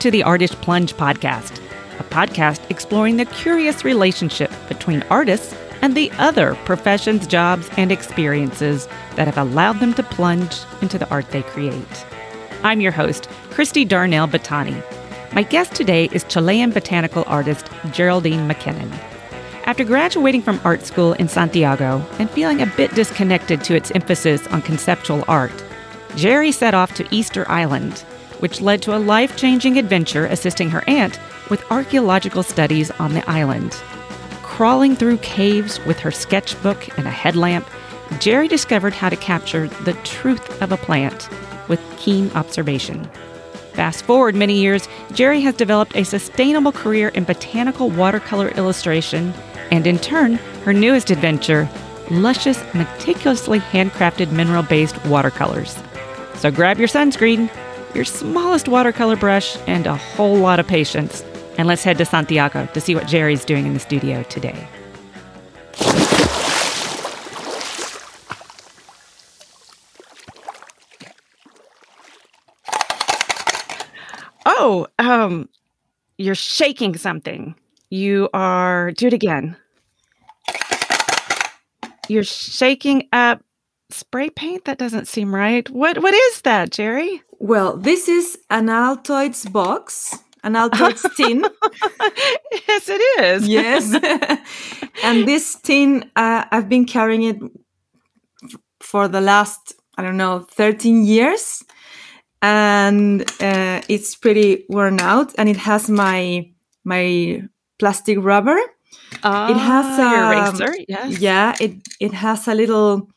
to the Artist Plunge podcast, a podcast exploring the curious relationship between artists and the other professions, jobs, and experiences that have allowed them to plunge into the art they create. I'm your host, Kristy Darnell Battani. My guest today is Chilean botanical artist Geraldine MacKinnon. After graduating from art school in Santiago and feeling a bit disconnected to its emphasis on conceptual art, Geri set off to Easter Island, which led to a life changing adventure assisting her aunt with archaeological studies on the island. Crawling through caves with her sketchbook and a headlamp, Geri discovered how to capture the truth of a plant with keen observation. Fast forward many years, Geri has developed a sustainable career in botanical watercolor illustration, and in turn, her newest adventure, luscious, meticulously handcrafted mineral based watercolors. So grab your sunscreen, your smallest watercolor brush, and a whole lot of patience. And let's head to Santiago to see what Geri's doing in the studio today. Oh, um, you're shaking something. You are, do it again. You're shaking up spray paint? That doesn't seem right. What What is that, Geri? Well, this is an Altoids box, an Altoids tin. yes, it is. yes. and this tin, uh, I've been carrying it for the last, I don't know, 13 years. And uh, it's pretty worn out and it has my my plastic rubber. it has a eraser, yes. Yeah, it it has a little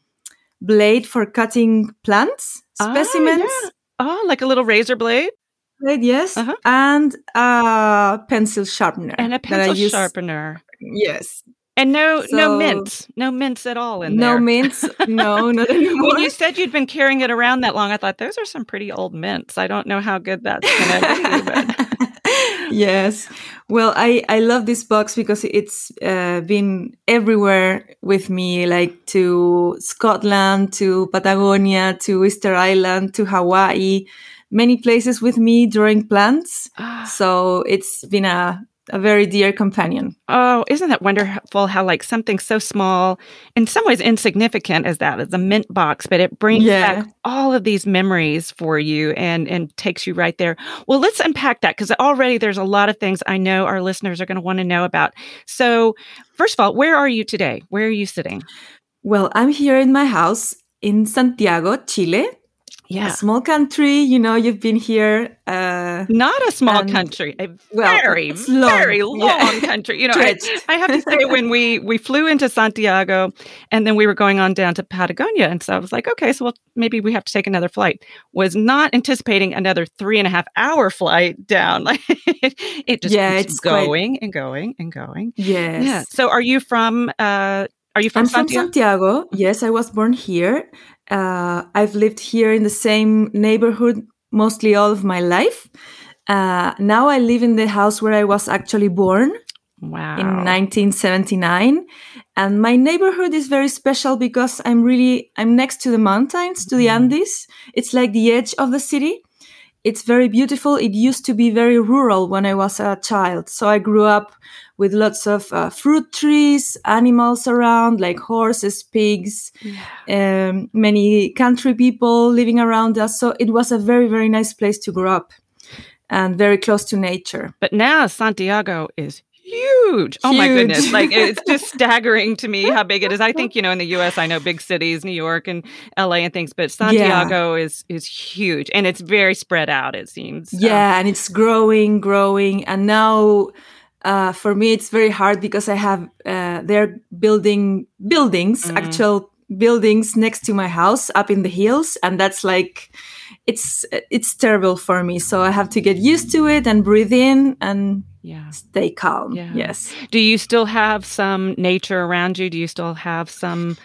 blade for cutting plants specimens. Ah, yeah. Oh, like a little razor blade? Blade, yes. Uh-huh. And a pencil sharpener. And a pencil sharpener. Yes. And no, so, no mints, no mints at all in no there. No mints, no, not anymore. when you said you'd been carrying it around that long, I thought those are some pretty old mints. I don't know how good that's going to be, but yes. Well, I, I love this box because it's uh, been everywhere with me, like to Scotland, to Patagonia, to Easter Island, to Hawaii, many places with me during plants. So it's been a a very dear companion. Oh, isn't that wonderful how like something so small, in some ways insignificant as that, as a mint box, but it brings yeah. back all of these memories for you and and takes you right there. Well, let's unpack that because already there's a lot of things I know our listeners are going to want to know about. So, first of all, where are you today? Where are you sitting? Well, I'm here in my house in Santiago, Chile yeah. a small country. You know, you've been here. Uh, Not a small and, country, a well, very, long, very long yeah. country. You know, I, I, have to say when we we flew into Santiago and then we were going on down to Patagonia, and so I was like, okay, so well, maybe we have to take another flight. Was not anticipating another three and a half hour flight down. Like it just yeah, keeps going quite... and going and going. Yes. Yeah. So, are you from? Uh, are you from I'm Santiago? from Santiago. Yes, I was born here. Uh, I've lived here in the same neighborhood mostly all of my life. Uh, now I live in the house where I was actually born. Wow. In 1979. And my neighborhood is very special because I'm really, I'm next to the mountains, to the mm-hmm. Andes. It's like the edge of the city. It's very beautiful. It used to be very rural when I was a child. So I grew up with lots of uh, fruit trees, animals around, like horses, pigs, yeah. um, many country people living around us. So it was a very, very nice place to grow up and very close to nature. But now Santiago is huge. Oh my goodness. Like it's just staggering to me how big it is. I think, you know, in the US I know big cities, New York and LA and things, but Santiago yeah. is is huge and it's very spread out it seems. Yeah, and it's growing, growing and now uh, for me it's very hard because I have uh, they're building buildings, mm. actual buildings next to my house up in the hills and that's like it's it's terrible for me so i have to get used to it and breathe in and yeah. stay calm yeah. yes do you still have some nature around you do you still have some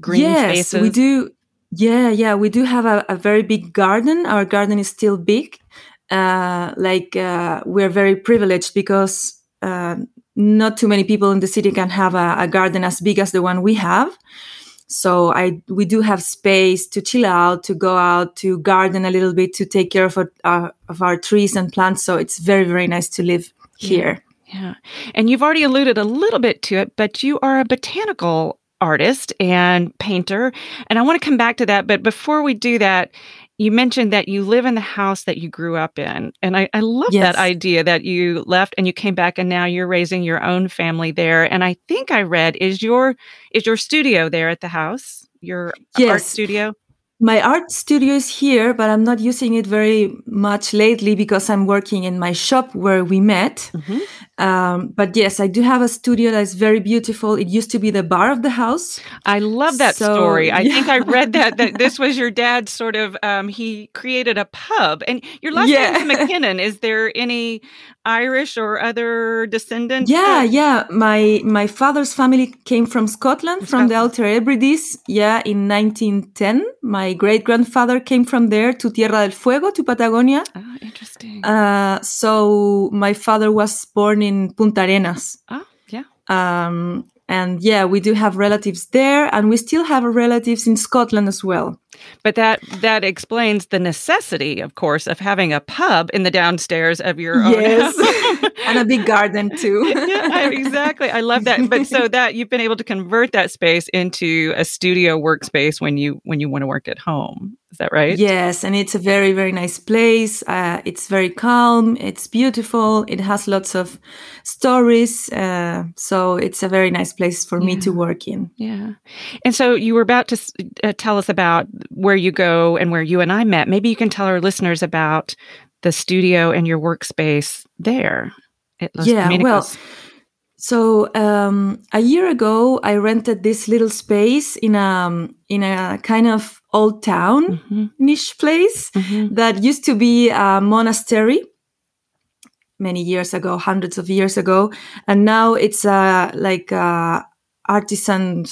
green yes spaces? we do yeah yeah we do have a, a very big garden our garden is still big uh, like uh, we're very privileged because uh, not too many people in the city can have a, a, garden as big as the one we have. So I we do have space to chill out, to go out, to garden a little bit, to take care of our, uh, of our trees and plants. So it's very very nice to live here. Yeah. yeah. And you've already alluded a little bit to it, but you are a botanical artist and painter. And I want to come back to that. But before we do that, you mentioned that you live in the house that you grew up in. And I, I love yes. that idea that you left and you came back and now you're raising your own family there. And I think I read is your is your studio there at the house? Your yes. art studio? My art studio is here, but I'm not using it very much lately because I'm working in my shop where we met. Mm-hmm. Um, but yes, I do have a studio that's very beautiful. It used to be the bar of the house. I love that so, story. I yeah. think I read that that this was your dad's sort of um, he created a pub. And your last yeah. name is MacKinnon. Is there any Irish or other descendants? Yeah, yeah. My my father's family came from Scotland, from the Outer Hebrides. Yeah, in 1910. My great grandfather came from there to Tierra del Fuego, to Patagonia. Ah, interesting. Uh, so my father was born in Punta Arenas. Ah, yeah. Um, and yeah, we do have relatives there, and we still have relatives in Scotland as well. But that that explains the necessity, of course, of having a pub in the downstairs of your own yes. and a big garden too. yeah, exactly. I love that. But so that you've been able to convert that space into a studio workspace when you when you want to work at home. Is that right? Yes, and it's a very very nice place. Uh, it's very calm. It's beautiful. It has lots of stories. Uh, so it's a very nice place for yeah. me to work in. Yeah. And so you were about to uh, tell us about where you go and where you and I met. Maybe you can tell our listeners about the studio and your workspace there. yeah. Well. So um, a year ago, I rented this little space in a in a kind of old town mm-hmm. niche place mm-hmm. that used to be a monastery many years ago, hundreds of years ago, and now it's a like a artisan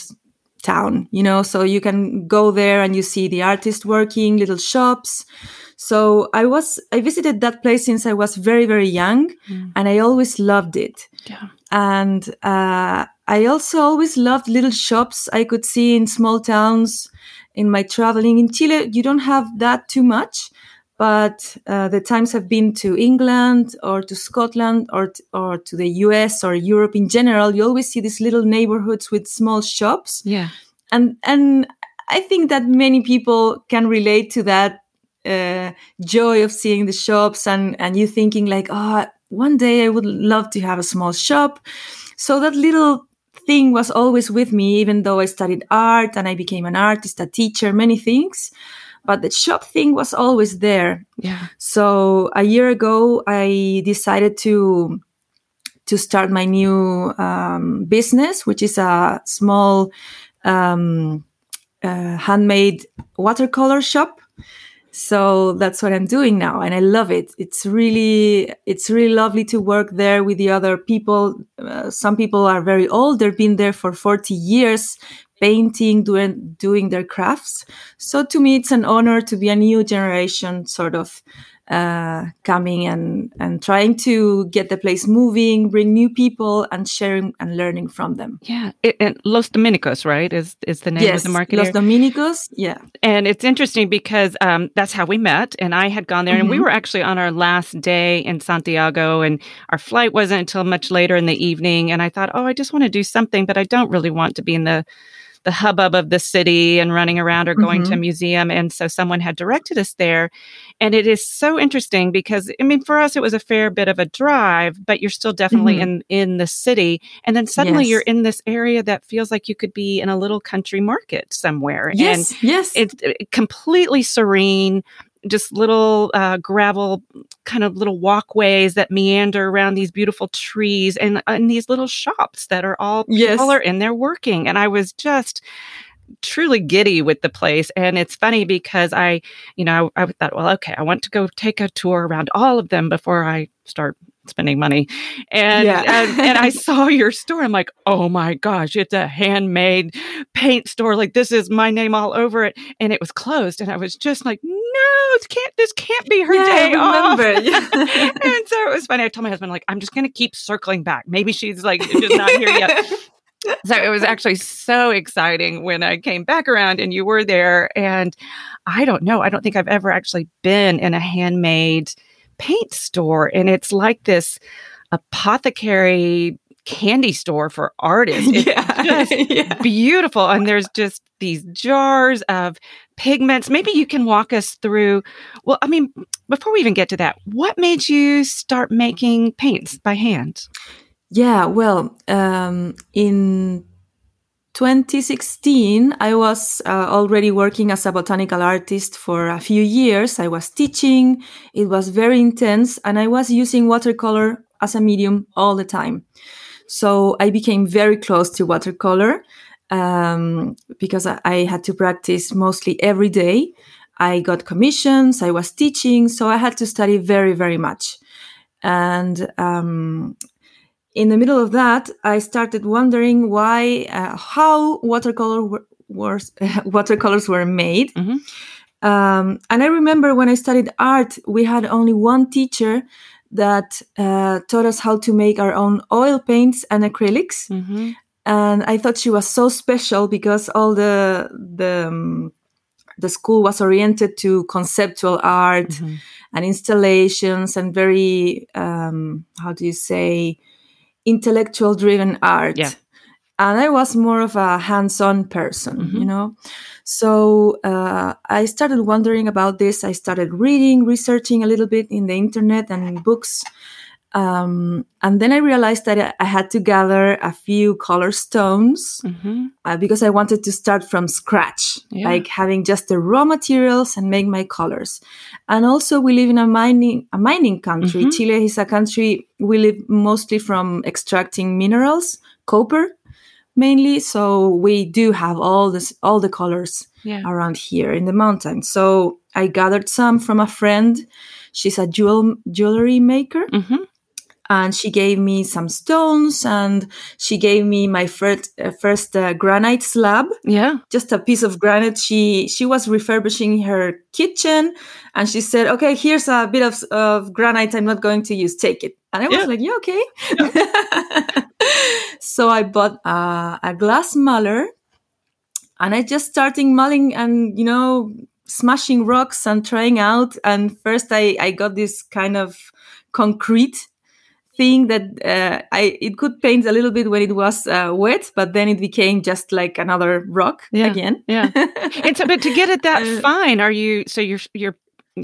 town. You know, so you can go there and you see the artist working, little shops. So I was I visited that place since I was very very young, mm. and I always loved it. Yeah. And uh, I also always loved little shops I could see in small towns in my traveling in Chile, you don't have that too much. But uh, the times have been to England or to Scotland or t- or to the US or Europe in general. You always see these little neighborhoods with small shops. Yeah, and and I think that many people can relate to that uh, joy of seeing the shops and and you thinking like, oh, one day I would love to have a small shop. So that little thing was always with me, even though I studied art and I became an artist, a teacher, many things. But the shop thing was always there. Yeah. So a year ago, I decided to to start my new um, business, which is a small um, uh, handmade watercolor shop so that's what i'm doing now and i love it it's really it's really lovely to work there with the other people uh, some people are very old they've been there for 40 years painting doing doing their crafts so to me it's an honor to be a new generation sort of uh, coming and and trying to get the place moving, bring new people, and sharing and learning from them. Yeah, it, and Los Dominicos, right? Is is the name yes, of the market? Los Dominicos. Yeah, and it's interesting because um, that's how we met, and I had gone there, mm-hmm. and we mm-hmm. were actually on our last day in Santiago, and our flight wasn't until much later in the evening, and I thought, oh, I just want to do something, but I don't really want to be in the the hubbub of the city and running around or going mm-hmm. to a museum. And so someone had directed us there. And it is so interesting because, I mean, for us, it was a fair bit of a drive, but you're still definitely mm-hmm. in, in the city. And then suddenly yes. you're in this area that feels like you could be in a little country market somewhere. Yes. And yes. It's completely serene just little uh, gravel kind of little walkways that meander around these beautiful trees and, and these little shops that are all yes. are in there working. And I was just truly giddy with the place. And it's funny because I, you know, I, I thought, well, okay, I want to go take a tour around all of them before I start spending money. And, yeah. and, and I saw your store. I'm like, oh my gosh, it's a handmade paint store. Like this is my name all over it. And it was closed. And I was just like, no, this can't this can't be her yeah, day off. and so it was funny. I told my husband, like, I'm just gonna keep circling back. Maybe she's like just not here yet. so it was actually so exciting when I came back around and you were there. And I don't know, I don't think I've ever actually been in a handmade paint store. And it's like this apothecary candy store for artists. It's Yeah, yeah. beautiful. And there's just these jars of pigments. Maybe you can walk us through. Well, I mean, before we even get to that, what made you start making paints by hand? Yeah, well, um, in 2016, I was uh, already working as a botanical artist for a few years. I was teaching, it was very intense, and I was using watercolor as a medium all the time. So I became very close to watercolor um, because I, I had to practice mostly every day. I got commissions, I was teaching, so I had to study very, very much. And um, in the middle of that, I started wondering why, uh, how watercolor were, was, watercolors were made. Mhm. Um, and I remember when I studied art, we had only one teacher that uh, taught us how to make our own oil paints and acrylics. Mm-hmm. And I thought she was so special because all the the um, the school was oriented to conceptual art Mm-hmm. and installations and very um, how do you say intellectual driven art Yeah. And i was more of a hands-on person Mhm. you know so uh, i started wondering about this i started reading researching a little bit in the internet and in books um, and then i realized that I- had to gather a few color stones Mm-hmm. uh, because I wanted to start from scratch, Yeah. like having just the raw materials and make my colors. And also, we live in a mining a mining country. Mhm. Chile is a country we live mostly from extracting minerals, copper mainly. So we do have all this all the colors Yeah. around here in the mountains. So I gathered some from a friend. She's a jewel jewelry maker Mm-hmm. and she gave me some stones and she gave me my first uh, first uh, granite slab Yeah. just a piece of granite she she was refurbishing her kitchen and she said okay here's a bit of, of granite i'm not going to use take it and i was Yeah. like yeah okay so i bought uh, a glass muller and i just started mulling and you know smashing rocks and trying out and first i i got this kind of concrete thing that uh, I it could paint a little bit when it was uh, wet, but then it became just like another rock Yeah. again. Yeah. and so, but to get it that Uh, fine, are you? So you're you're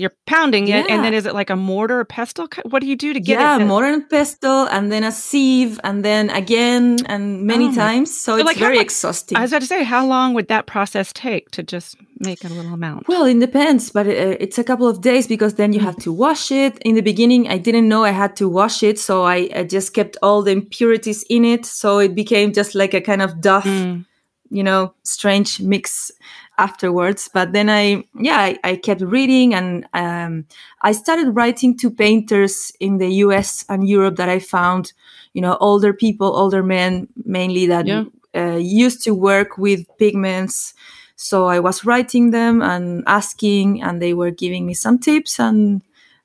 you're pounding it, Yeah. and then is it like a mortar or pestle? What do you do to get yeah, it? that- mortar and pestle, and then a sieve, and then again, and many Oh times. So, it's like, very mu- exhausting. I was about to say, how long would that process take to just make a little amount? Well, it depends, but uh, it's a couple of days because then you have to wash it. In the beginning, I didn't know I had to wash it, so I, I just kept all the impurities in it. So it became just like a kind of duff, Mm. you know, strange mix afterwards. But then I, yeah, I, I kept reading and um, I started writing to painters in the US and Europe that I found, you know, older people, older men mainly that Yeah. uh, used to work with pigments. So I was writing them and asking, and they were giving me some tips, and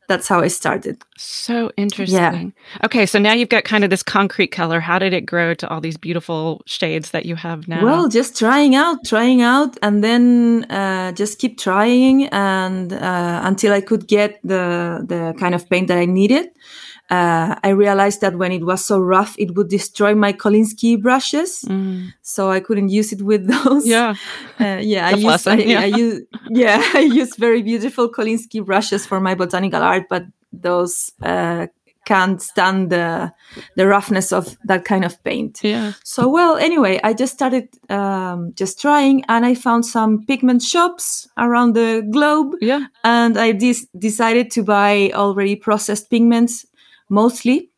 that's how I started. So interesting. Yeah. Okay, so now you've got kind of this concrete color. How did it grow to all these beautiful shades that you have now? Well, just trying out, trying out, and then uh, just keep trying, and uh, until I could get the the kind of paint that I needed. Uh, I realized that when it was so rough, it would destroy my Kolinsky brushes, Mm. so I couldn't use it with those. yeah. Uh, yeah, I use, I, yeah. I use, yeah, I use very beautiful Kolinsky brushes for my botanical art, but those uh, can't stand the the roughness of that kind of paint. Yeah. So, well, anyway, I just started um, just trying, and I found some pigment shops around the globe, Yeah. and I dis- decided to buy already processed pigments, mostly.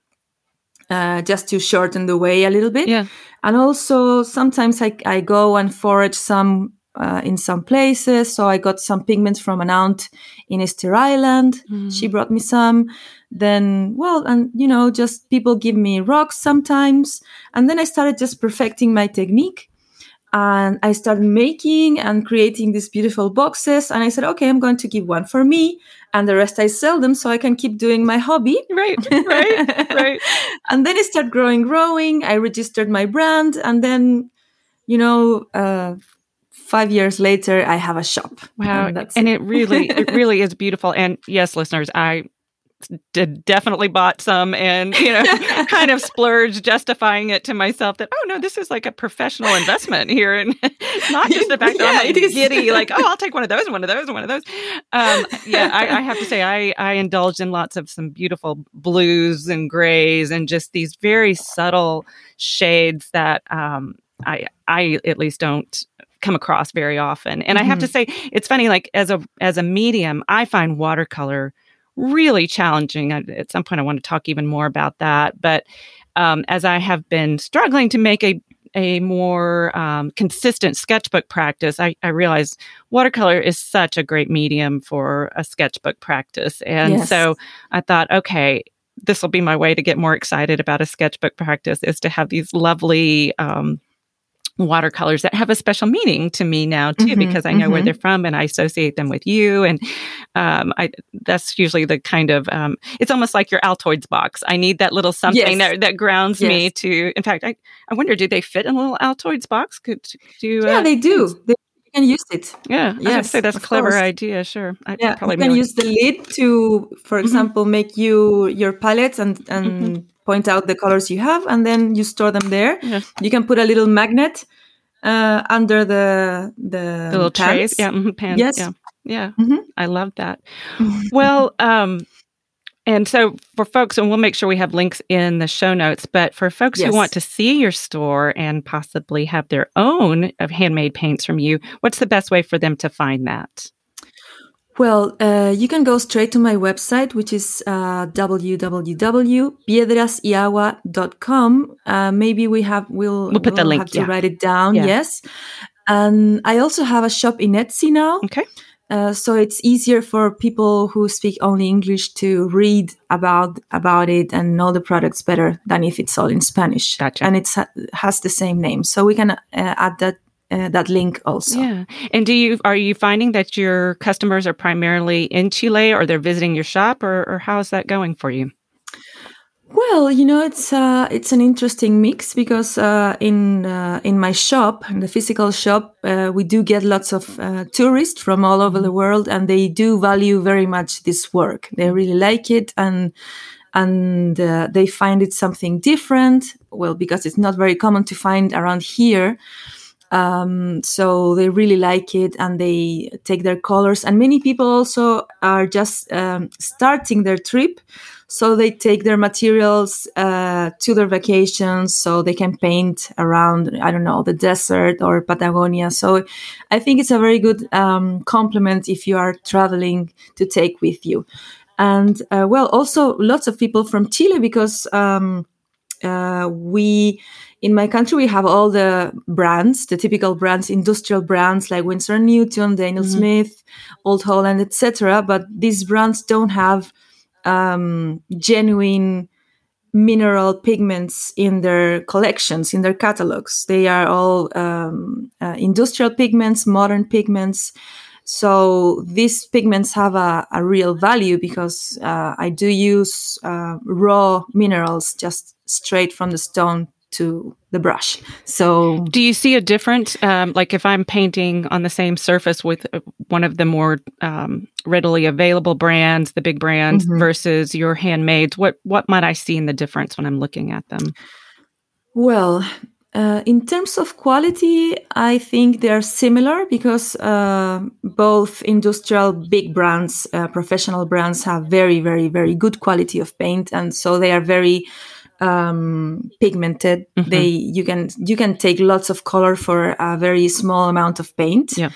Uh, just to shorten the way a little bit. Yeah. And also sometimes I, I go and forage some uh, in some places. So I got some pigments from an aunt in Easter Island. Mm. She brought me some. Then, well, and you know, just people give me rocks sometimes. And then I started just perfecting my technique. And I started making and creating these beautiful boxes. And I said, okay, I'm going to give one for me. And the rest I sell them so I can keep doing my hobby. Right. Right. right. and then it started growing, growing. I registered my brand, and then, you know, uh, five years later, I have a shop. Wow, and, and it. it really, it really is beautiful. And yes, listeners, I definitely bought some and you know kind of splurged justifying it to myself that oh no this is like a professional investment here and not just the fact that i'm giddy like oh i'll take one of those and one of those and one of those um, yeah I, I, have to say i i indulged in lots of some beautiful blues and grays and just these very subtle shades that um, i i at least don't come across very often and mm-hmm. i have to mm-hmm. say it's funny like as a as a medium i find watercolor really challenging. At some point, I want to talk even more about that. But um, as I have been struggling to make a a more um, consistent sketchbook practice, I, I realized watercolor is such a great medium for a sketchbook practice. And yes. so I thought, okay, this will be my way to get more excited about a sketchbook practice is to have these lovely um, watercolors that have a special meaning to me now too mm-hmm, because I know mm-hmm. where they're from and I associate them with you and um, I that's usually the kind of um, it's almost like your Altoids box. I need that little something yes. that, that grounds yes. me to. In fact, I I wonder do they fit in a little Altoids box? Could do yeah uh, they do. They can use it. Yeah, yes, I have to say that's a clever course. idea. Sure, I yeah, probably you can use the lid to, for mm-hmm. example, make you your palettes and and mm-hmm point out the colors you have and then you store them there yeah. you can put a little magnet uh, under the the, the little pans. trays yeah mm-hmm, pans, yes yeah yeah mm-hmm. i love that well um and so for folks and we'll make sure we have links in the show notes but for folks yes. who want to see your store and possibly have their own of handmade paints from you what's the best way for them to find that well, uh, you can go straight to my website, which is uh, www.piedrasyagua.com. Uh, maybe we have we'll, we'll put we'll the link. Have to yeah. write it down. Yeah. Yes, and I also have a shop in Etsy now. Okay. Uh, so it's easier for people who speak only English to read about about it and know the products better than if it's all in Spanish. Gotcha. And it has the same name, so we can uh, add that uh, that link also. Yeah. And do you are you finding that your customers are primarily in Chile or they're visiting your shop or, or how is that going for you? Well, you know, it's uh, it's an interesting mix because uh, in uh, in my shop, in the physical shop, uh, we do get lots of uh, tourists from all over the world, and they do value very much this work. They really like it, and and uh, they find it something different. Well, because it's not very common to find around here. Um, so they really like it and they take their colors. And many people also are just um, starting their trip. So they take their materials uh, to their vacations so they can paint around, I don't know, the desert or Patagonia. So I think it's a very good um, complement if you are traveling to take with you. And uh, well, also lots of people from Chile because um, uh, we in my country we have all the brands the typical brands industrial brands like winsor newton daniel mm-hmm. smith old holland etc but these brands don't have um, genuine mineral pigments in their collections in their catalogs. They are all um, uh, industrial pigments modern pigments. So these pigments have a, a real value because uh, I do use uh, raw minerals just straight from the stone to the brush. So, do you see a difference? Um, like if I'm painting on the same surface with uh, one of the more um, readily available brands, the big brands, mm-hmm. versus your handmaids, what what might I see in the difference when I'm looking at them? Well, uh, in terms of quality, I think they are similar because uh, both industrial big brands, uh, professional brands, have very, very, very good quality of paint, and so they are very um, pigmented. Mm-hmm. They you can you can take lots of color for a very small amount of paint, yeah.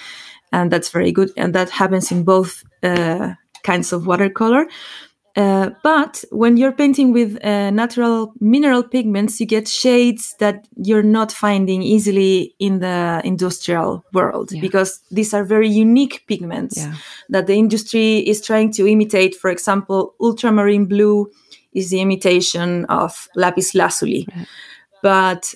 and that's very good. And that happens in both uh, kinds of watercolor. Uh, but when you're painting with uh, natural mineral pigments, you get shades that you're not finding easily in the industrial world yeah. because these are very unique pigments yeah. that the industry is trying to imitate. For example, ultramarine blue is the imitation of lapis lazuli. Right. But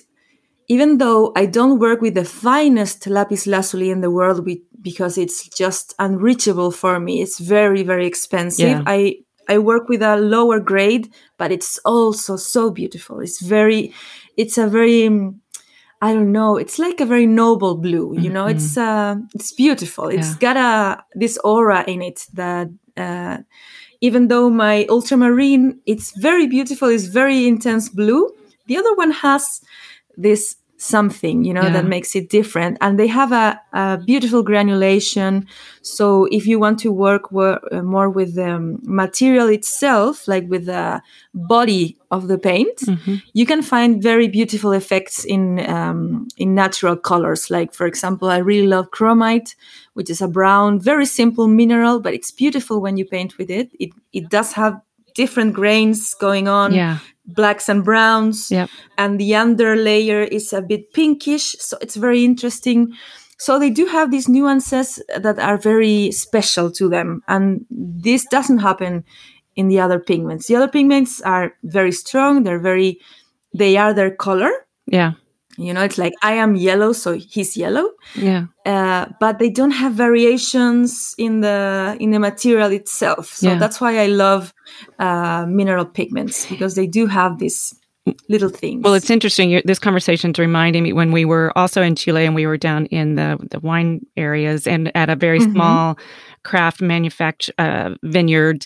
even though I don't work with the finest lapis lazuli in the world because it's just unreachable for me, it's very, very expensive. Yeah. I I work with a lower grade, but it's also so beautiful. It's very, it's a very, I don't know. It's like a very noble blue. You know, mm-hmm. it's uh, it's beautiful. It's yeah. got a this aura in it that uh, even though my ultramarine, it's very beautiful. It's very intense blue. The other one has this something you know yeah. that makes it different and they have a, a, beautiful granulation so if you want to work wor- uh, more with the material itself like with the body of the paint mm-hmm. you can find very beautiful effects in um, in natural colors like for example i really love chromite which is a brown very simple mineral but it's beautiful when you paint with it it, it does have different grains going on yeah. blacks and browns. Yep. and the under layer is a bit pinkish so it's very interesting. So they do have these nuances that are very special to them and this doesn't happen in the other pigments. The other pigments are very strong they're very they are their color. Yeah you know, it's like I am yellow, so he's yellow. Yeah. Uh, but they don't have variations in the in the material itself. So yeah. that's why I love uh, mineral pigments because they do have this little things. Well, it's interesting. This conversation's reminding me when we were also in Chile and we were down in the, the wine areas and at a very mm-hmm. small craft manufacture uh, vineyard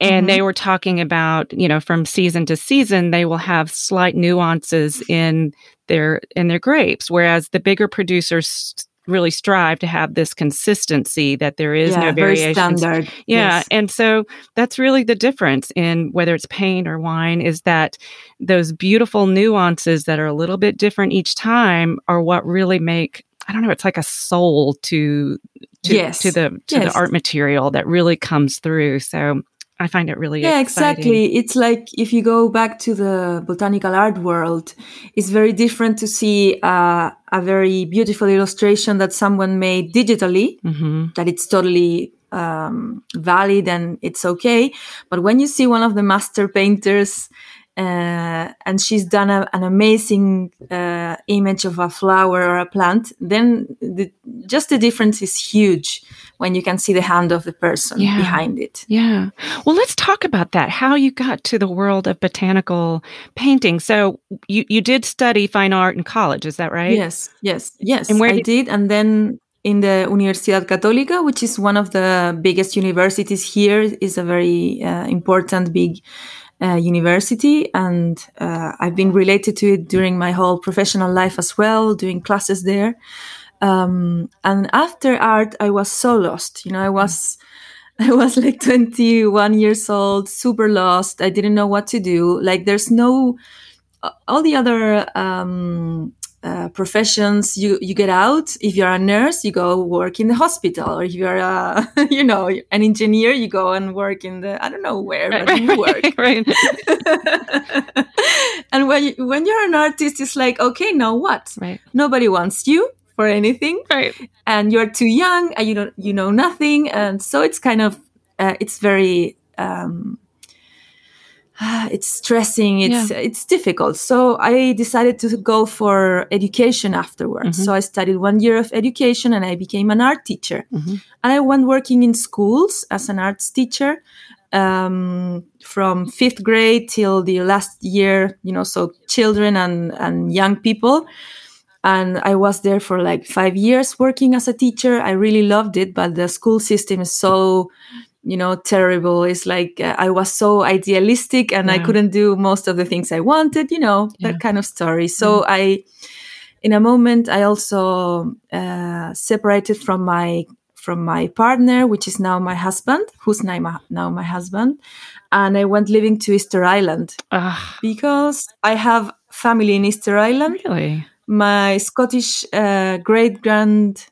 and mm-hmm. they were talking about you know from season to season they will have slight nuances in their in their grapes whereas the bigger producers really strive to have this consistency that there is yeah, no variation standard yeah yes. and so that's really the difference in whether it's paint or wine is that those beautiful nuances that are a little bit different each time are what really make I don't know, it's like a soul to to, yes. to the to yes. the art material that really comes through. So I find it really yeah, exciting. exactly. It's like if you go back to the botanical art world, it's very different to see uh, a very beautiful illustration that someone made digitally, mm-hmm. that it's totally um, valid and it's okay. But when you see one of the master painters uh, and she's done a, an amazing uh, image of a flower or a plant, then the, just the difference is huge when you can see the hand of the person yeah. behind it. Yeah. Well, let's talk about that. How you got to the world of botanical painting. So you you did study fine art in college, is that right? Yes. Yes. Yes. And where I did, did and then in the Universidad Católica, which is one of the biggest universities here, is a very uh, important big uh, university, and uh, I've been related to it during my whole professional life as well, doing classes there. Um, and after art, I was so lost. You know, I was. I was like 21 years old, super lost. I didn't know what to do. Like, there's no, all the other um, uh, professions you you get out if you're a nurse you go work in the hospital or if you're a you know an engineer you go and work in the i don't know where right, but right, you work right, and when you, when you're an artist it's like okay now what right nobody wants you for anything. Right. And you're too young and you don't you know nothing. And so it's kind of uh, it's very um, it's stressing. It's yeah. it's difficult. So i decided to go for education afterwards. Mm-hmm. so i studied one year of education and i became an art teacher. Mm-hmm. and i went working in schools as an arts teacher um, from fifth grade till the last year you know so children and and young people and i was there for like five years working as a teacher i really loved it but the school system is so you know terrible it's like uh, i was so idealistic and yeah. i couldn't do most of the things i wanted you know yeah. that kind of story so yeah. i in a moment i also uh, separated from my from my partner which is now my husband who's now my, now my husband and i went living to easter island because i have family in easter island really my scottish uh, great grand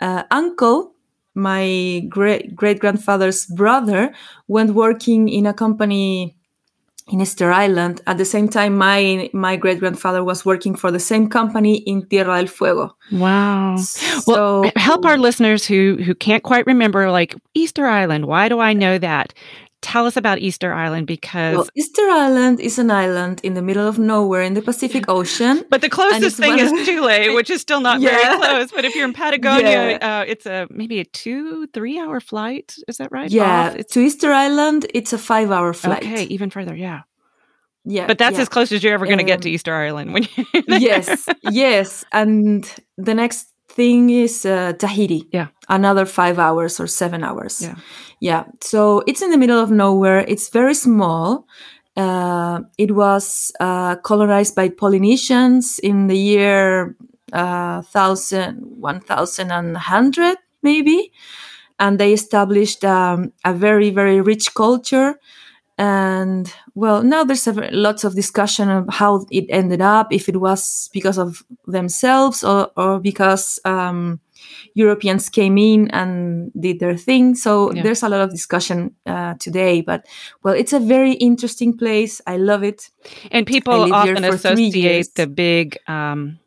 uh, uncle my great great grandfather's brother went working in a company in Easter Island. At the same time, my my great grandfather was working for the same company in Tierra del Fuego. Wow! So, well, help our listeners who who can't quite remember, like Easter Island. Why do I know that? Tell us about Easter Island because Well, Easter Island is an island in the middle of nowhere in the Pacific Ocean. but the closest thing is of- Chile, which is still not very close. But if you're in Patagonia, Yeah. uh, it's a maybe a two, three hour flight. Is that right? yeah? To Easter Island, it's a five-hour flight. okay, even further. Yeah, Yeah, but that's yeah. as close as you're ever going to get Um, to Easter Island when there. yes, yes. And the next thing is uh, Tahiti. Yeah. Another five hours or seven hours. Yeah. Yeah. So it's in the middle of nowhere. It's very small. Uh, it was uh, colonized by Polynesians in the year uh, 1000, 1100, maybe. And they established um, a very, very rich culture and well now there's a, lots of discussion of how it ended up if it was because of themselves or, or because um, europeans came in and did their thing. So Yeah. there's a lot of discussion uh, today but well it's a very interesting place. I love it. And people often associate the big, um,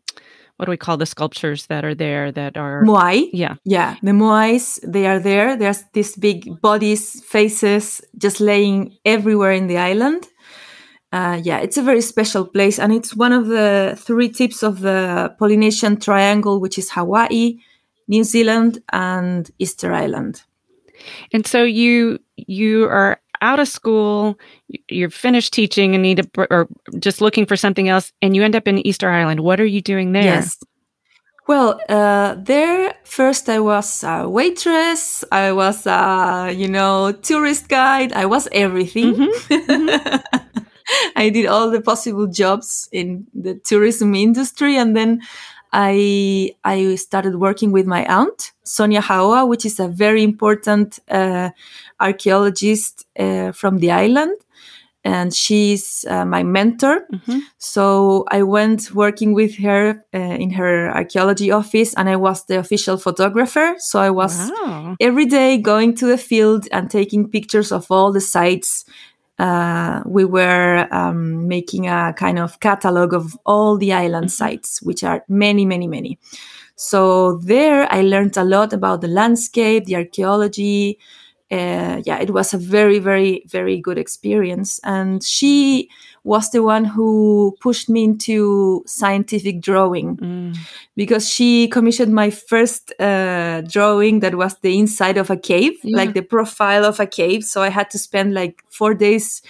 what do we call the sculptures that are there that are, moai? Yeah, yeah. The moais they are there. There's these big bodies faces just laying everywhere in the island. Uh, yeah it's a very special place and it's one of the three tips of the polynesian triangle which is hawaii new zealand and easter island. And so you you are out of school, you're finished teaching and need to, br- or just looking for something else, and you end up in Easter Island. What are you doing there? Yes. Well, uh, there first I was a waitress. I was a you know tourist guide. I was everything. I did all the possible jobs in the tourism industry, and then I I started working with my aunt Sonia Haoa, which is a very important uh, archaeologist uh, from the island, and she's uh, my mentor. Mhm. So I went working with her uh, in her archaeology office, and I was the official photographer. So I was Wow. every day going to the field and taking pictures of all the sites. Uh, we were um, making a kind of catalog of all the island sites, which are many, many, many. So there, I learned a lot about the landscape, the archaeology. Uh, yeah, it was a very, very, very good experience. And she was the one who pushed me into scientific drawing Mm. because she commissioned my first uh, drawing that was the inside of a cave, Yeah. like the profile of a cave. So I had to spend like four days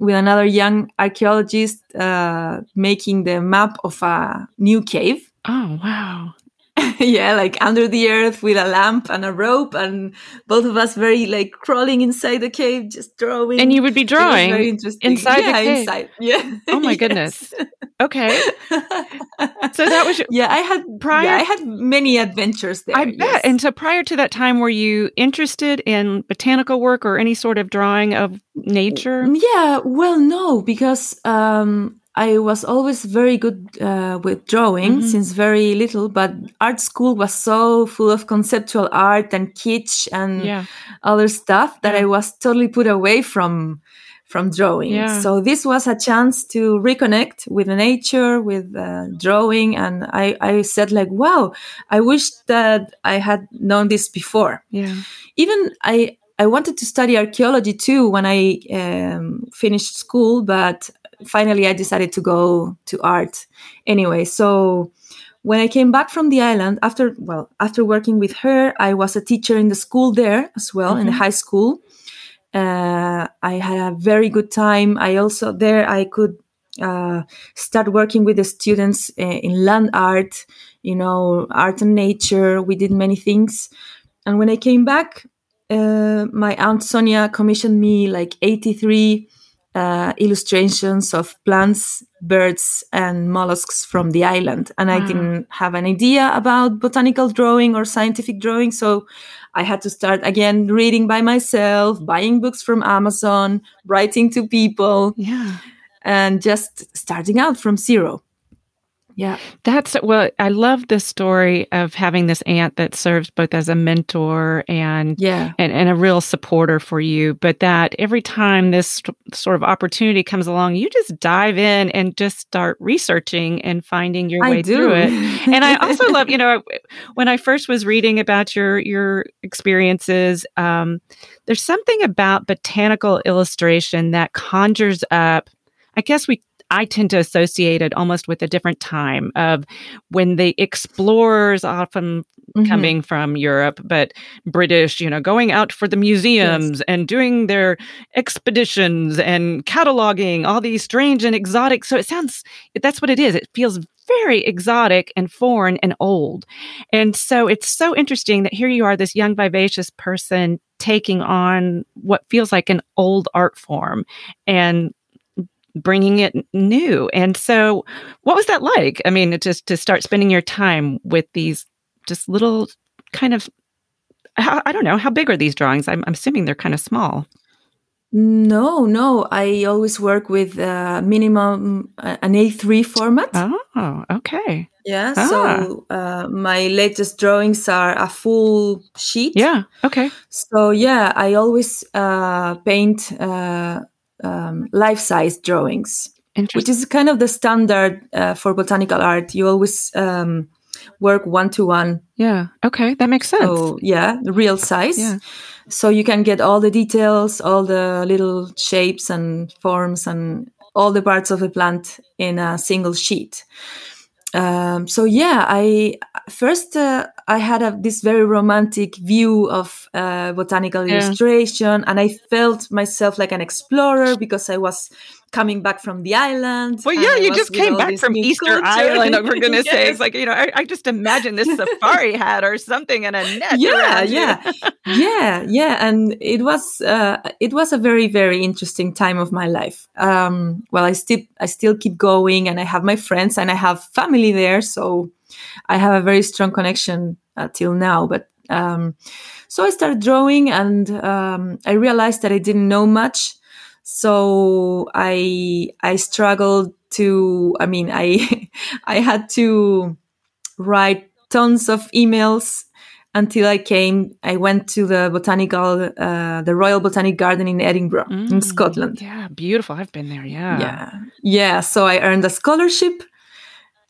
with another young archaeologist uh, making the map of a new cave. Oh, wow. yeah, like under the earth with a lamp and a rope, and both of us very like crawling inside the cave, just drawing. And you would be drawing very interesting. inside the yeah, cave. inside. Yeah. Oh my Yes. goodness. Okay. So that was yeah, I had Prior- yeah, I had many adventures there. I bet. yes. And so prior to that time, were you interested in botanical work or any sort of drawing of nature? Yeah, well, no, because um, I was always very good uh, with drawing Mhm. since very little, but art school was so full of conceptual art and kitsch and Yeah. other stuff that Yeah. I was totally put away from from drawing. Yeah. So this was a chance to reconnect with nature, with uh, drawing, and I, I said like, wow, I wish that I had known this before Yeah. even I I wanted to study archaeology too when I um, finished school, but finally I decided to go to art anyway. So when I came back from the island after well after working with her, I was a teacher in the school there as well in the Mhm. high school. Uh, I had a very good time. I also there I could uh, start working with the students uh, in land art, you know, art and nature. We did many things. And when I came back, uh, my aunt Sonia commissioned me like 83 uh, illustrations of plants, birds, and mollusks from the island. And I didn't have an idea about botanical drawing or scientific drawing. So I had to start again reading by myself, buying books from Amazon, writing to people, Yeah. and just starting out from zero. Yeah. That's well, I love the story of having this aunt that serves both as a mentor and Yeah. and, and a real supporter for you, but that every time this sort of opportunity comes along, you just dive in and just start researching and finding your way do. through it. And I also love, you know, when I first was reading about your your experiences, um, there's something about botanical illustration that conjures up, I guess we I tend to associate it almost with a different time of when the explorers, often mm-hmm. coming from Europe, but British, you know, going out for the museums yes. and doing their expeditions and cataloging all these strange and exotic. So it sounds, that's what it is. It feels very exotic and foreign and old. And so it's so interesting that here you are, this young, vivacious person taking on what feels like an old art form and bringing it new. And so, what was that like? I mean, just to start spending your time with these just little kind of, I don't know, how big are these drawings? I'm, I'm assuming they're kind of small. No, no. I always work with uh, minimum uh, an A3 format. Oh, okay. Yeah. Ah. So uh, my latest drawings are a full sheet. Yeah. Okay. So yeah, I always uh, paint um, life-size drawings, which is kind of the standard uh, for botanical art. You always um, work one to one. Yeah. Okay, that makes sense. So yeah, real size. Yeah. So you can get all the details, all the little shapes and forms, and all the parts of the plant in a single sheet. Um, so yeah, I first uh, I had a, this very romantic view of uh, botanical yeah. illustration, and I felt myself like an explorer because I was coming back from the island. Well, yeah, you just came back from Easter culture. Island. For goodness yes. sakes, like you know, I, I, just imagine this safari hat or something and a net. Yeah, yeah, yeah, yeah, and it was uh, it was a very very interesting time of my life. Um, well, I still I still keep going, and I have my friends and I have family there, so I have a very strong connection uh, till now. But um, so I started drawing, and um, I realized that I didn't know much. So i i struggled to i mean i i had to write tons of emails until i came i went to the botanical uh, the royal botanic garden in edinburgh mm, in scotland. yeah beautiful. I've been there yeah. Yeah. Yeah so i earned a scholarship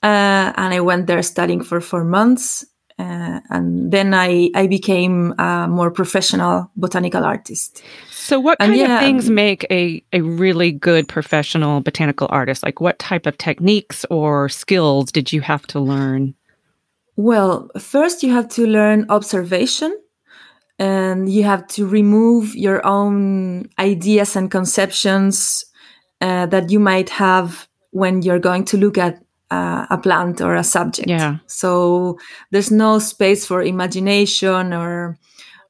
uh, and i went there studying for four months uh, and then I, I became a more professional botanical artist. So, what kind yeah, of things make a, a really good professional botanical artist? Like, what type of techniques or skills did you have to learn? Well, first, you have to learn observation and you have to remove your own ideas and conceptions uh, that you might have when you're going to look at uh, a plant or a subject. Yeah. So there's no space for imagination or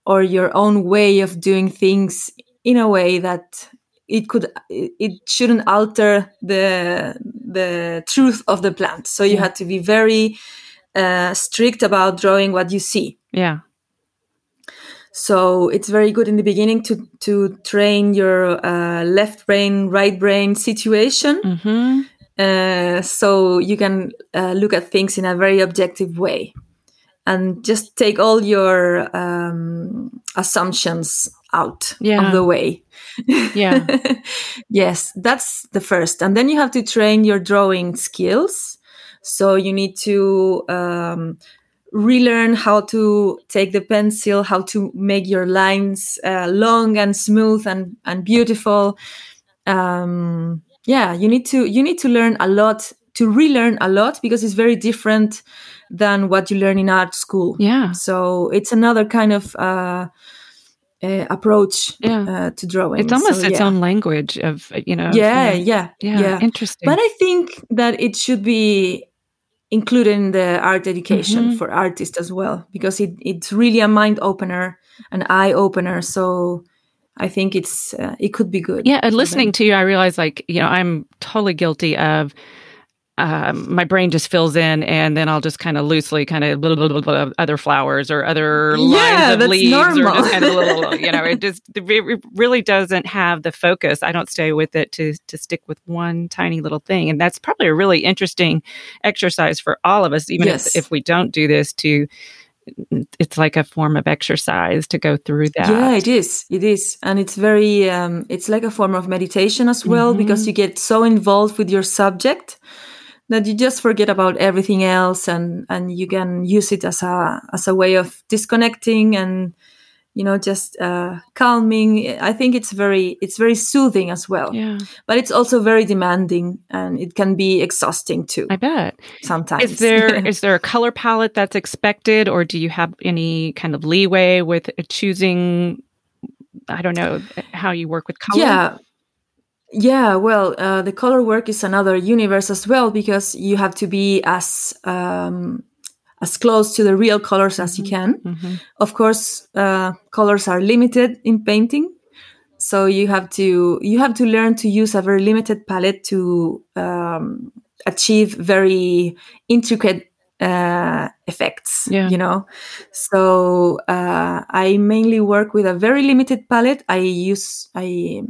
or your own way of doing things in a way that it could it shouldn't alter the the truth of the plant so you yeah. had to be very uh, strict about drawing what you see yeah so it's very good in the beginning to to train your uh, left brain right brain situation mm-hmm. Uh, so you can uh, look at things in a very objective way and just take all your um, assumptions out yeah. of the way. Yeah. yes, that's the first. And then you have to train your drawing skills. So you need to um, relearn how to take the pencil, how to make your lines uh, long and smooth and, and beautiful. Um, yeah, you need to you need to learn a lot to relearn a lot because it's very different than what you learn in art school. Yeah. So it's another kind of uh, uh, approach yeah. uh, to drawing. It's almost so, its yeah. own language of you know. Yeah, yeah, yeah, yeah, Interesting. But I think that it should be included in the art education mm-hmm. for artists as well because it, it's really a mind opener, an eye opener. So. I think it's uh, it could be good. Yeah, and listening to you, I realize like you know I'm totally guilty of um, my brain just fills in, and then I'll just kind of loosely kind of blah, blah, blah, other flowers or other yeah, lines of leaves normal. or just kind of little, you know, it just it really doesn't have the focus. I don't stay with it to to stick with one tiny little thing, and that's probably a really interesting exercise for all of us, even yes. if if we don't do this to it's like a form of exercise to go through that. Yeah, it is. It is. And it's very, um, it's like a form of meditation as well mm-hmm. because you get so involved with your subject that you just forget about everything else and and you can use it as a as a way of disconnecting and you know just uh, calming i think it's very it's very soothing as well Yeah. but it's also very demanding and it can be exhausting too I bet. sometimes Is there is there a color palette that's expected, or do you have any kind of leeway with choosing? I don't know how you work with color. yeah yeah well uh, the color work is another universe as well because you have to be as um, as close to the real colors as you can Mhm. of course uh, colors are limited in painting so you have to you have to learn to use a very limited palette to um, achieve very intricate uh, effects Yeah. you know so uh, i mainly work with a very limited palette i use i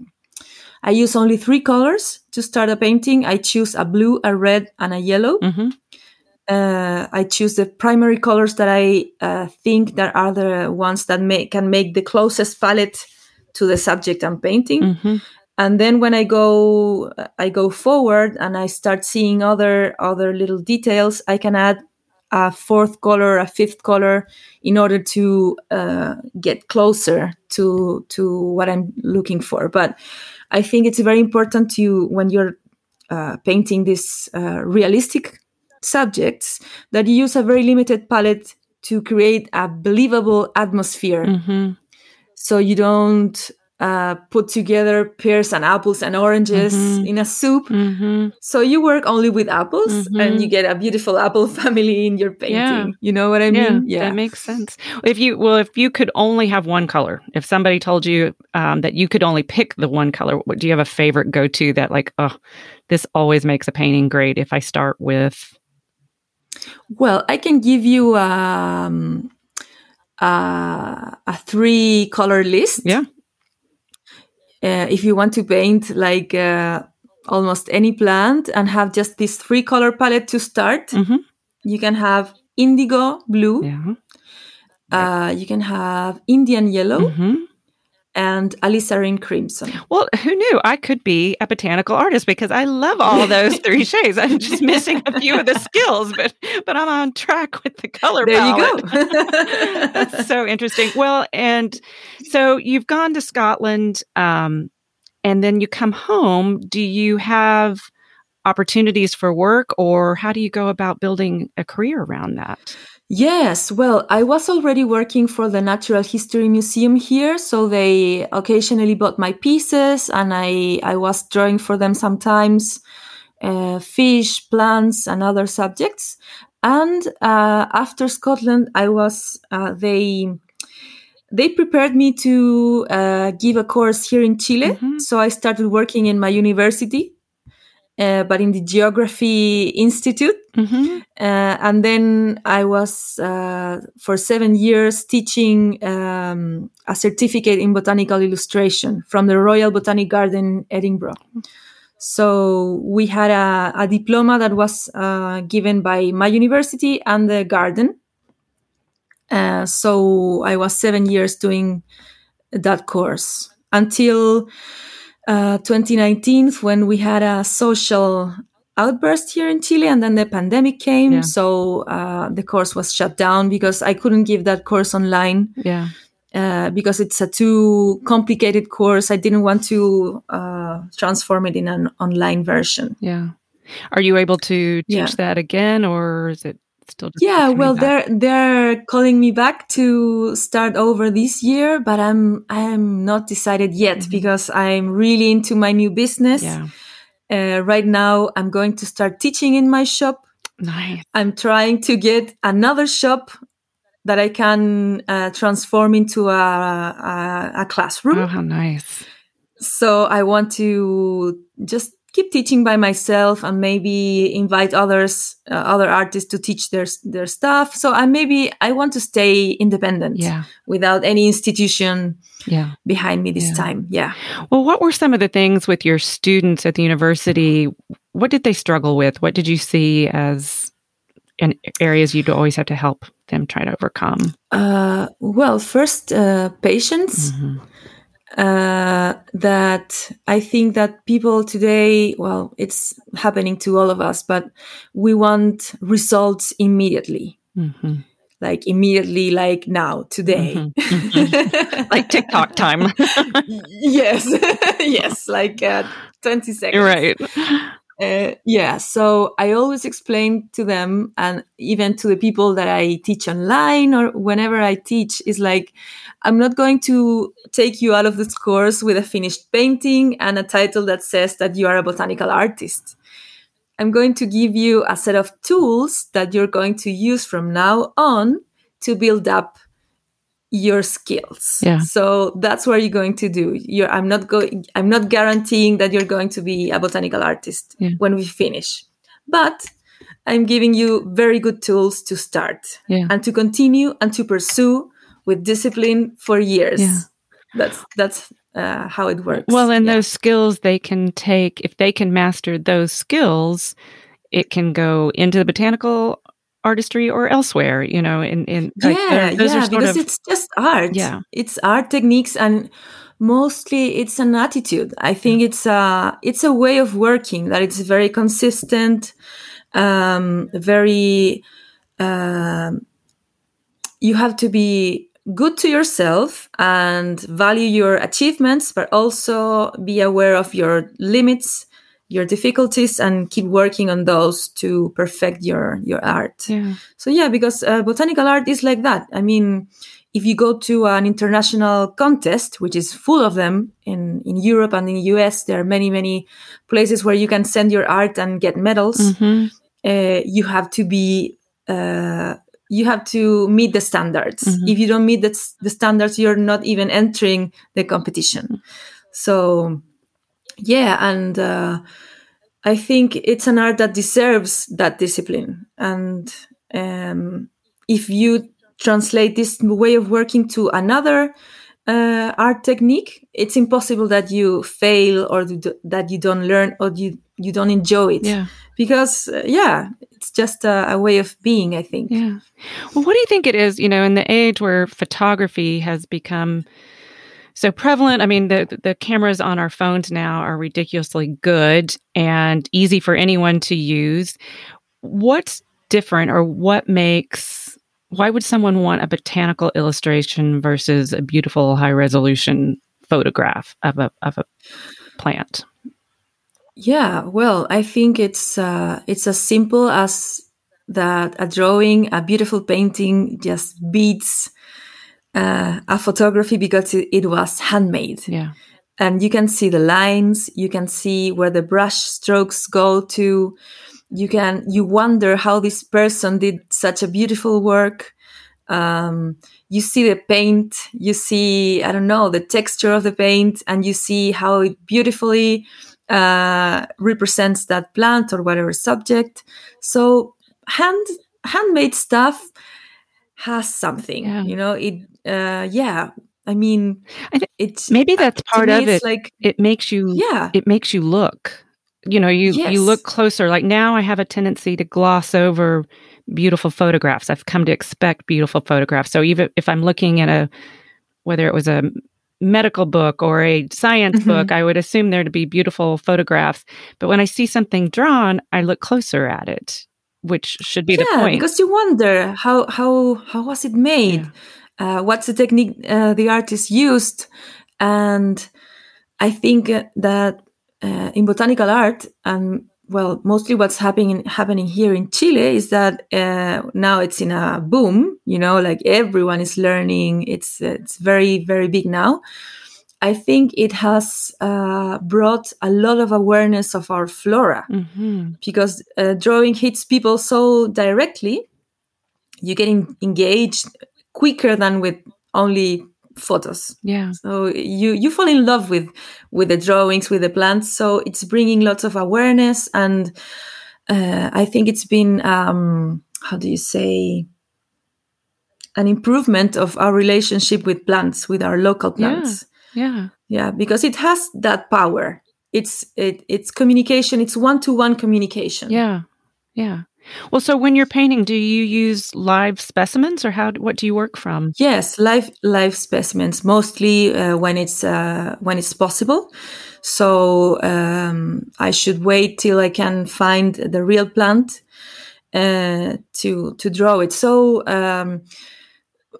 i use only three colors to start a painting i choose a blue a red and a yellow Mhm. Uh, I choose the primary colors that I uh, think that are the ones that make, can make the closest palette to the subject I'm painting. Mhm. And then when I go, I go forward and I start seeing other other little details. I can add a fourth color, a fifth color, in order to uh, get closer to to what I'm looking for. But I think it's very important to when you're uh, painting these uh, realistic subjects that you use a very limited palette to create a believable atmosphere Mhm. so you don't uh, put together pears and apples and oranges Mhm. in a soup Mhm. so you work only with apples Mhm. and you get a beautiful apple family in your painting you know what i Yeah, mean Yeah. that makes sense. If you well, if you could only have one color, if somebody told you um, that you could only pick the one color, what, do you have a favorite go to that like, oh, this always makes a painting great if I start with? Well, I can give you um, uh, a three color list. Yeah. Uh, if you want to paint like uh, almost any plant and have just this three color palette to start, Mhm. you can have indigo blue, Yeah. uh, you can have Indian yellow, hmm and alizarin crimson. Well, who knew I could be a botanical artist because I love all those three shades. I'm just missing a few of the skills, but but I'm on track with the color There you go. That's so interesting. Well, and so you've gone to Scotland, um, and then you come home. Do you have opportunities for work, or how do you go about building a career around that? Yes, well, I was already working for the Natural History Museum here, so they occasionally bought my pieces, and I I was drawing for them sometimes, uh, fish, plants, and other subjects. And uh, after Scotland, I was uh, they they prepared me to uh, give a course here in Chile, Mhm. so I started working in my university, uh, but in the Geography Institute. Mm-hmm. Uh, and then I was uh, for seven years teaching um, a certificate in botanical illustration from the Royal Botanic Garden, Edinburgh. So we had a, a diploma that was uh, given by my university and the garden. Uh, so I was seven years doing that course until uh, 2019 when we had a social outburst here in Chile and then the pandemic came. Yeah. So uh, the course was shut down because I couldn't give that course online Yeah. uh, because it's a too complicated course. I didn't want to uh, transform it in an online version. Yeah. Are you able to teach Yeah. that again, or is it still? Yeah, well, back? they're they're calling me back to start over this year, but I'm I'm not decided yet Mhm. because I'm really into my new business. Yeah. Uh, right now, I'm going to start teaching in my shop. Nice. I'm trying to get another shop that I can uh, transform into a, a, a classroom. Oh, how nice. So I want to just keep teaching by myself and maybe invite others, uh, other artists to teach their their stuff. So I maybe I want to stay independent Yeah. without any institution Yeah. behind me this Yeah. time. Yeah. Well, what were some of the things with your students at the university? What did they struggle with? What did you see as in areas you'd always have to help them try to overcome? Uh, well, first, uh, patience. Mhm. Uh, that I think that people today, well, it's happening to all of us, but we want results immediately. Mhm. like immediately, like now, today. Mm-hmm. Mm-hmm. like TikTok time. yes. yes. Like uh, 20 seconds. Right. Uh, yeah. So I always explain to them and even to the people that I teach online or whenever I teach is like, I'm not going to take you out of this course with a finished painting and a title that says that you are a botanical artist. I'm going to give you a set of tools that you're going to use from now on to build up your skills. Yeah. So that's what you're going to do. You're, I'm not going, I'm not guaranteeing that you're going to be a botanical artist Yeah. when we finish, but I'm giving you very good tools to start Yeah. and to continue and to pursue with discipline for years. Yeah. That's, that's uh, how it works. Well, and those skills they can take, if they can master those skills, it can go into the botanical artistry or elsewhere, you know, in, in like, yeah, those yeah, are because of, it's just art. Yeah. it's art techniques, and mostly it's an attitude. I think it's a it's a way of working that it's very consistent, um, very. Um, you have to be good to yourself and value your achievements, but also be aware of your limits, your difficulties, and keep working on those to perfect your your art. yeah. So yeah, because uh, botanical art is like that. I mean, if you go to an international contest, which is full of them in in Europe and in the US, there are many many places where you can send your art and get medals. Mhm. Uh, you have to be uh, you have to meet the standards. Mhm. If you don't meet the, the standards, you're not even entering the competition. So yeah, and uh, I think it's an art that deserves that discipline. And um, if you translate this way of working to another uh, art technique, it's impossible that you fail or that you don't learn or you you don't enjoy it. Yeah. Because uh, yeah, it's just a, a way of being. I think. Yeah. Well, what do you think it is, you know, in the age where photography has become so prevalent? I mean, the the cameras on our phones now are ridiculously good and easy for anyone to use. What's different or what makes why would someone want a botanical illustration versus a beautiful high resolution photograph of a of a plant? Yeah, well, I think it's uh, it's as simple as that. A drawing, a beautiful painting, just beats uh, a photography because it, it was handmade, Yeah. and you can see the lines. You can see where the brush strokes go to. You can you wonder how this person did such a beautiful work. Um, you see the paint. You see I don't know the texture of the paint, and you see how it beautifully uh, represents that plant or whatever subject. So hand handmade stuff has something, Yeah. you know. It uh, yeah. I mean, I thi- it's Maybe that's part of it. Like It makes you yeah, it makes you look. You know you you look closer. Like now i have a tendency to gloss over beautiful photographs. I've come to expect beautiful photographs. So even if i'm looking at a whether it was a medical book or a science Mhm. book i would assume there to be beautiful photographs. But when i see something drawn i look closer at it which should be the yeah, point. because you wonder how how how was it made? Uh, what's the technique uh, the artist used? And I think that uh, in botanical art, and well, mostly what's happening happening here in Chile is that uh, now it's in a boom. You know, like everyone is learning. It's it's very very big now. I think it has uh, brought a lot of awareness of our flora hmm because uh, drawing hits people so directly you get en- engaged quicker than with only photos. Yeah. So you you fall in love with with the drawings with the plants. So it's bringing lots of awareness and uh, i think it's been um how do you say an improvement of our relationship with plants with our local plants. Yeah. Yeah because it has that power. It's it, it's communication. It's one-to-one communication. Yeah. Yeah well so when you're painting do you use live specimens or how what do you work from Yes, live live specimens mostly uh, when it's uh, when it's possible. So um, I should wait till I can find the real plant. uh, to to draw it. So um,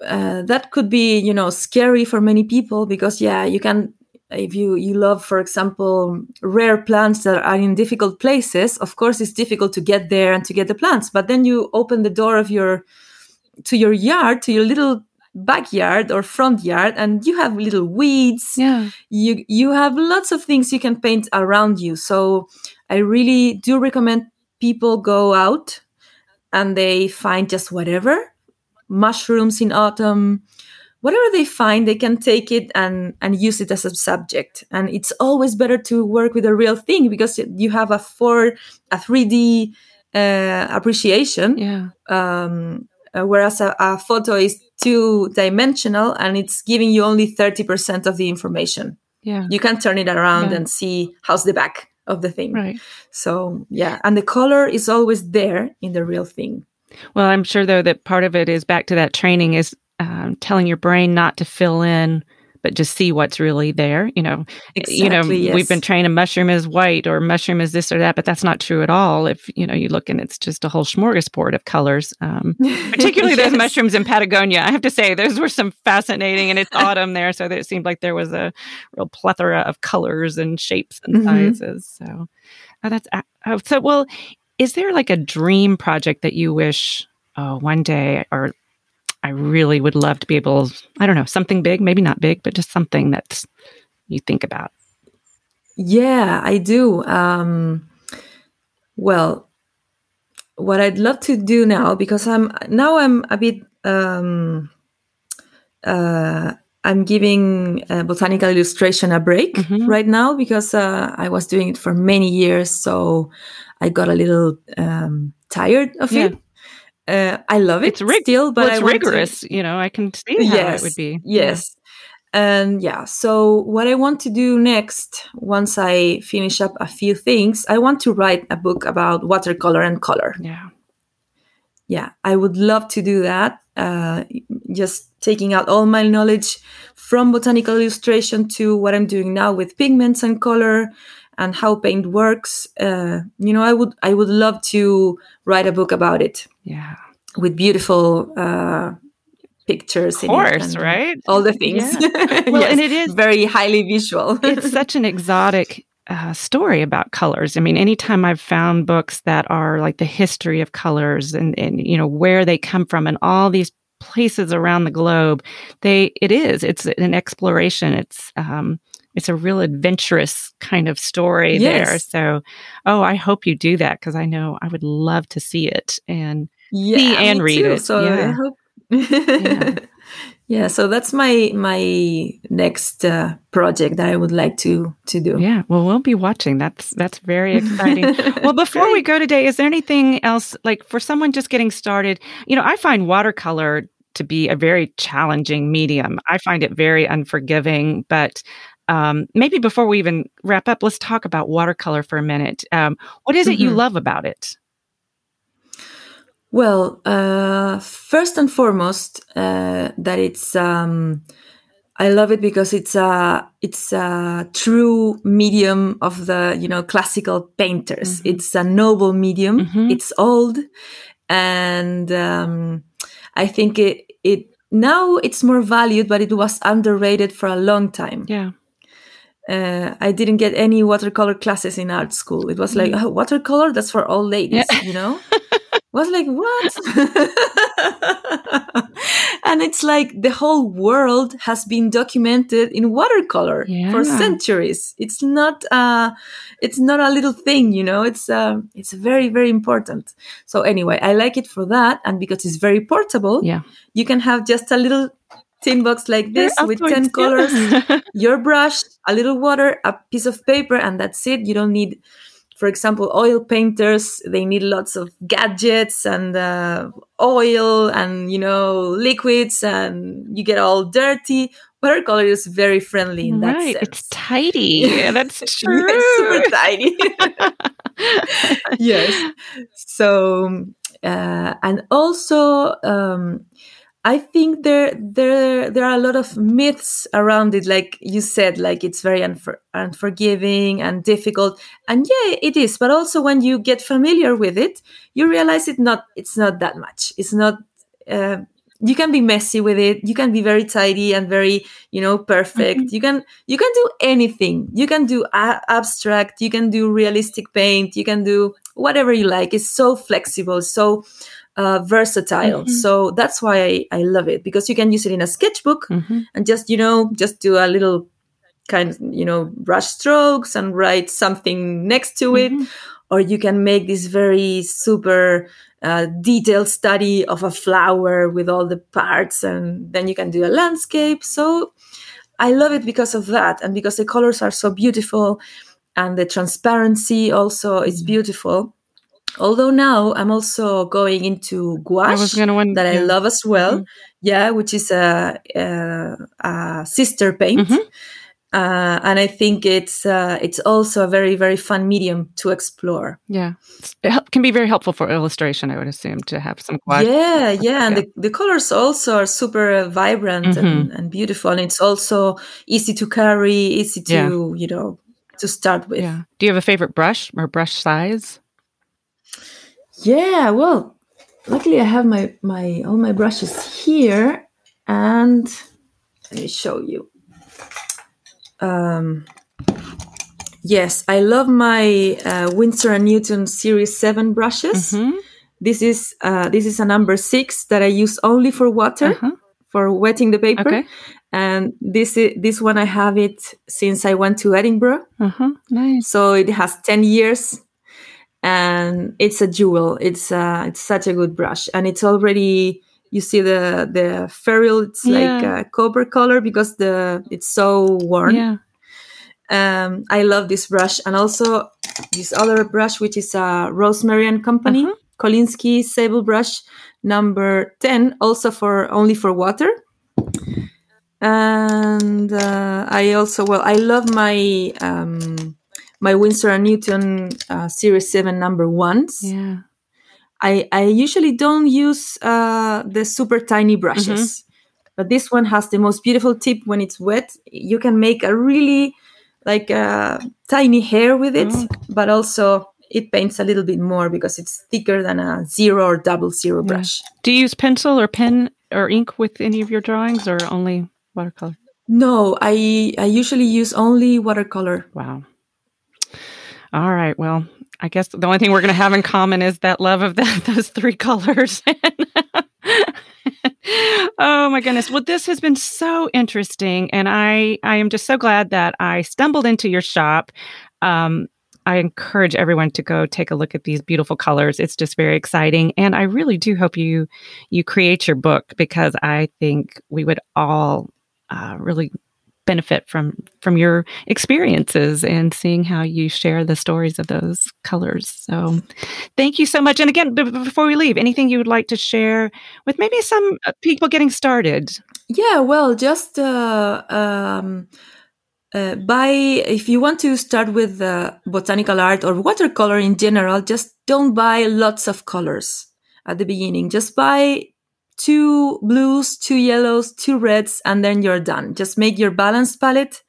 uh, that could be you know scary for many people because yeah you can if you you love for example rare plants that are in difficult places of course it's difficult to get there and to get the plants. But then you open the door of your to your yard to your little backyard or front yard and you have little weeds. Yeah. you you have lots of things you can paint around you. So i really do recommend people go out and they find just whatever mushrooms in autumn whatever they find they can take it and and use it as a subject and it's always better to work with a real thing because you have a four a 3d uh, appreciation Yeah. um, uh, whereas a, a photo is two dimensional and it's giving you only 30% of the information Yeah. you can turn it around Yeah. and see how's the back of the thing Right. so yeah and the color is always there in the real thing Well, I'm sure though that part of it is back to that training is um, telling your brain not to fill in, but just see what's really there. You know, you know, Exactly, we've been yes. trained a mushroom is white or mushroom is this or that, but that's not true at all. If you know, you look and it's just a whole smorgasbord of colors. Um, particularly those mushrooms in Patagonia. I have to say, those were some fascinating, and it's autumn there, so it seemed like there was a real plethora of colors and shapes and Mhm. sizes. So oh, that's oh, so. Well, is there like a dream project that you wish oh, one day, or I really would love to be able? I don't know, something big, maybe not big, but just something that's you think about. Yeah, I do. Um, well, what I'd love to do now, because I'm now I'm a bit um, uh, I'm giving uh, botanical illustration a break Mhm. right now because uh, I was doing it for many years, so I got a little um, tired of Yeah. it. Uh, I love it It's rig- still, but well, I it's want to- rigorous. You know, I can see how yes, it would be. Yes. And yeah, so what I want to do next, once I finish up a few things, I want to write a book about watercolor and color. Yeah. Yeah, I would love to do that. Uh, just taking out all my knowledge from botanical illustration to what I'm doing now with pigments and color and how paint works. Uh, you know, I would I would love to write a book about it Yeah. with beautiful uh, pictures. Of in it course, right? All the things. Well, Yes, and it is very highly visual. it's such an exotic uh, story about colors. I mean, anytime I've found books that are like the history of colors and, and you know where they come from and all these places around the globe, they it is it's an exploration. It's um, it's a real adventurous kind of story there. So, oh, I hope you do that because I know I would love to see it. And yeah, and read too. it. So Yeah. I hope. yeah. so that's my my next uh, project that I would like to to do. yeah, well, we'll be watching. That's that's very exciting. well, before we go today, is there anything else like for someone just getting started? You know, I find watercolor to be a very challenging medium. I find it very unforgiving, but um, maybe before we even wrap up, let's talk about watercolor for a minute. Um, what is it you Mhm. love about it? Well, uh, first and foremost, uh, that it's um, I love it because it's a it's a true medium of the you know classical painters. Mhm. It's a noble medium. Mhm. It's old, and um, I think it it now it's more valued, but it was underrated for a long time. Yeah, Uh, I didn't get any watercolor classes in art school. It was like oh, watercolor? That's for all ladies, you know. I was like what? And it's like the whole world has been documented in watercolor for centuries. It's not uh it's not a little thing you know? It's uh, it's very very important. So anyway i like it for that and because it's very portable yeah. you can have just a little tin box like this Of with course, 10 yeah. colors your brush, a little water, a piece of paper, and that's it. You don't need, for example, oil painters. They need lots of gadgets and uh, oil and you know liquids, and you get all dirty. Watercolor is very friendly in that right, sense. it's tidy. Yeah, that's true. It's super tiny. yes. So, uh, and also, um, I think there there there are a lot of myths around it, like you said, like it's very unfor- unforgiving and difficult, and yeah, it is. But also, when you get familiar with it, you realize it not it's not that much. It's not. Uh, you can be messy with it. You can be very tidy and very you know perfect. Mm-hmm. You can you can do anything. You can do a- abstract. You can do realistic paint. You can do whatever you like. It's so flexible. So uh, versatile. Mm-hmm. So that's why I, I, love it because you can use it in a sketchbook mm-hmm. and just, you know, just do a little kind of, you know, brush strokes and write something next to mm-hmm. it. Or you can make this very super uh, detailed study of a flower with all the parts and then you can do a landscape. So I love it because of that and because the colors are so beautiful and the transparency also is mm-hmm. beautiful Although now I'm also going into gouache I that I love as well. Mm-hmm. Yeah, which is a, a, a sister paint. Mm-hmm. Uh, and I think it's uh, it's also a very very fun medium to explore. Yeah, it can be very helpful for illustration. I would assume to have some gouache. Yeah, yeah, and the, the colors also are super vibrant mm-hmm. and, and, beautiful, and it's also easy to carry, easy to yeah. you know to start with. Yeah. Do you have a favorite brush or brush size? Yeah, well, luckily I have my my all my brushes here, and let me show you. Um, yes, I love my uh, Winsor and Newton Series Seven brushes. Mm-hmm. This is uh, this is a number six that I use only for water uh-huh. for wetting the paper. Okay. And this is, this one I have it since I went to Edinburgh. Uh-huh. Nice. So it has ten years and it's a jewel. It's uh, it's such a good brush, and it's already you see the the ferrule. It's yeah. like a copper color because the it's so worn. Yeah. Um, I love this brush, and also this other brush, which is a Rosemary and Company uh-huh. Kolinsky sable brush number ten, also for only for water. And uh, I also well, I love my um, my Winsor and Newton uh, Series 7 number ones. Yeah. I, I usually don't use uh, the super tiny brushes, mm-hmm. but this one has the most beautiful tip when it's wet. You can make a really like a uh, tiny hair with it, mm. but also it paints a little bit more because it's thicker than a zero or double zero yeah. brush. Do you use pencil or pen or ink with any of your drawings or only watercolor? No, I I usually use only watercolor. Wow. All right. Well, I guess the only thing we're going to have in common is that love of that, those three colors. oh my goodness. Well, this has been so interesting. And I, I am just so glad that I stumbled into your shop. Um, I encourage everyone to go take a look at these beautiful colors. It's just very exciting. And I really do hope you, you create your book because I think we would all uh, really benefit from from your experiences and seeing how you share the stories of those colors. So, thank you so much. And again, b- before we leave, anything you would like to share with maybe some uh, people getting started? Yeah, well, just uh, um, uh, buy if you want to start with uh, botanical art or watercolor in general. Just don't buy lots of colors at the beginning. Just buy two blues, two yellows, two reds, and then you're done. Just make your balanced palette.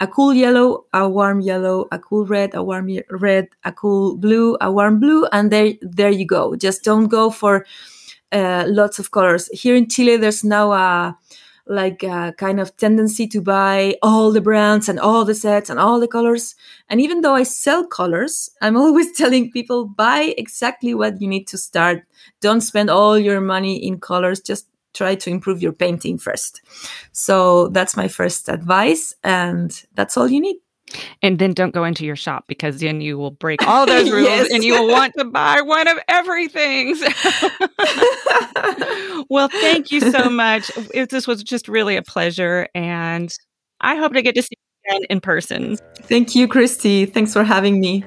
A cool yellow, a warm yellow, a cool red, a warm red, a cool blue, a warm blue, and there, there you go. Just don't go for uh, lots of colors. Here in Chile, there's now a like a kind of tendency to buy all the brands and all the sets and all the colors. And even though I sell colors, I'm always telling people buy exactly what you need to start. Don't spend all your money in colors. Just try to improve your painting first. So that's my first advice. And that's all you need. And then don't go into your shop because then you will break all those rules yes. and you will want to buy one of everything. well, thank you so much. this was just really a pleasure. And I hope to get to see you again in person. Thank you, Kristy. Thanks for having me.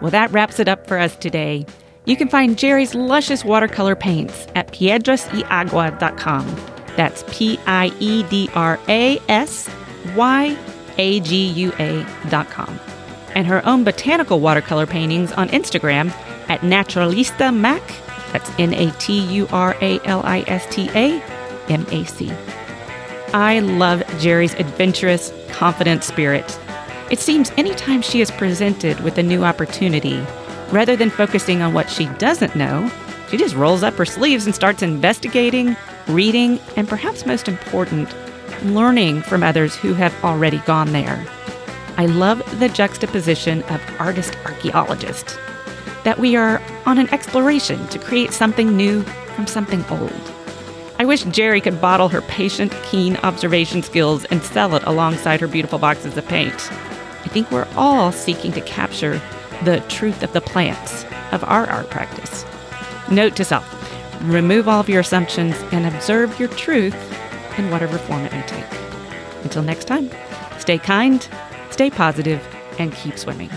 Well, that wraps it up for us today. You can find Geri's luscious watercolor paints at piedrasyagua.com. That's P I E D R A S Y A G U A dot com. And her own botanical watercolor paintings on Instagram at Naturalista Mac That's N A T U R A L I S T A M A C. I love Geri's adventurous, confident spirit. It seems anytime she is presented with a new opportunity, rather than focusing on what she doesn't know, she just rolls up her sleeves and starts investigating, reading, and perhaps most important, learning from others who have already gone there. I love the juxtaposition of artist archaeologist, that we are on an exploration to create something new from something old. I wish Geri could bottle her patient, keen observation skills and sell it alongside her beautiful boxes of paint. I think we're all seeking to capture the truth of the plants of our art practice. Note to self remove all of your assumptions and observe your truth in whatever form it may take. Until next time, stay kind, stay positive, and keep swimming.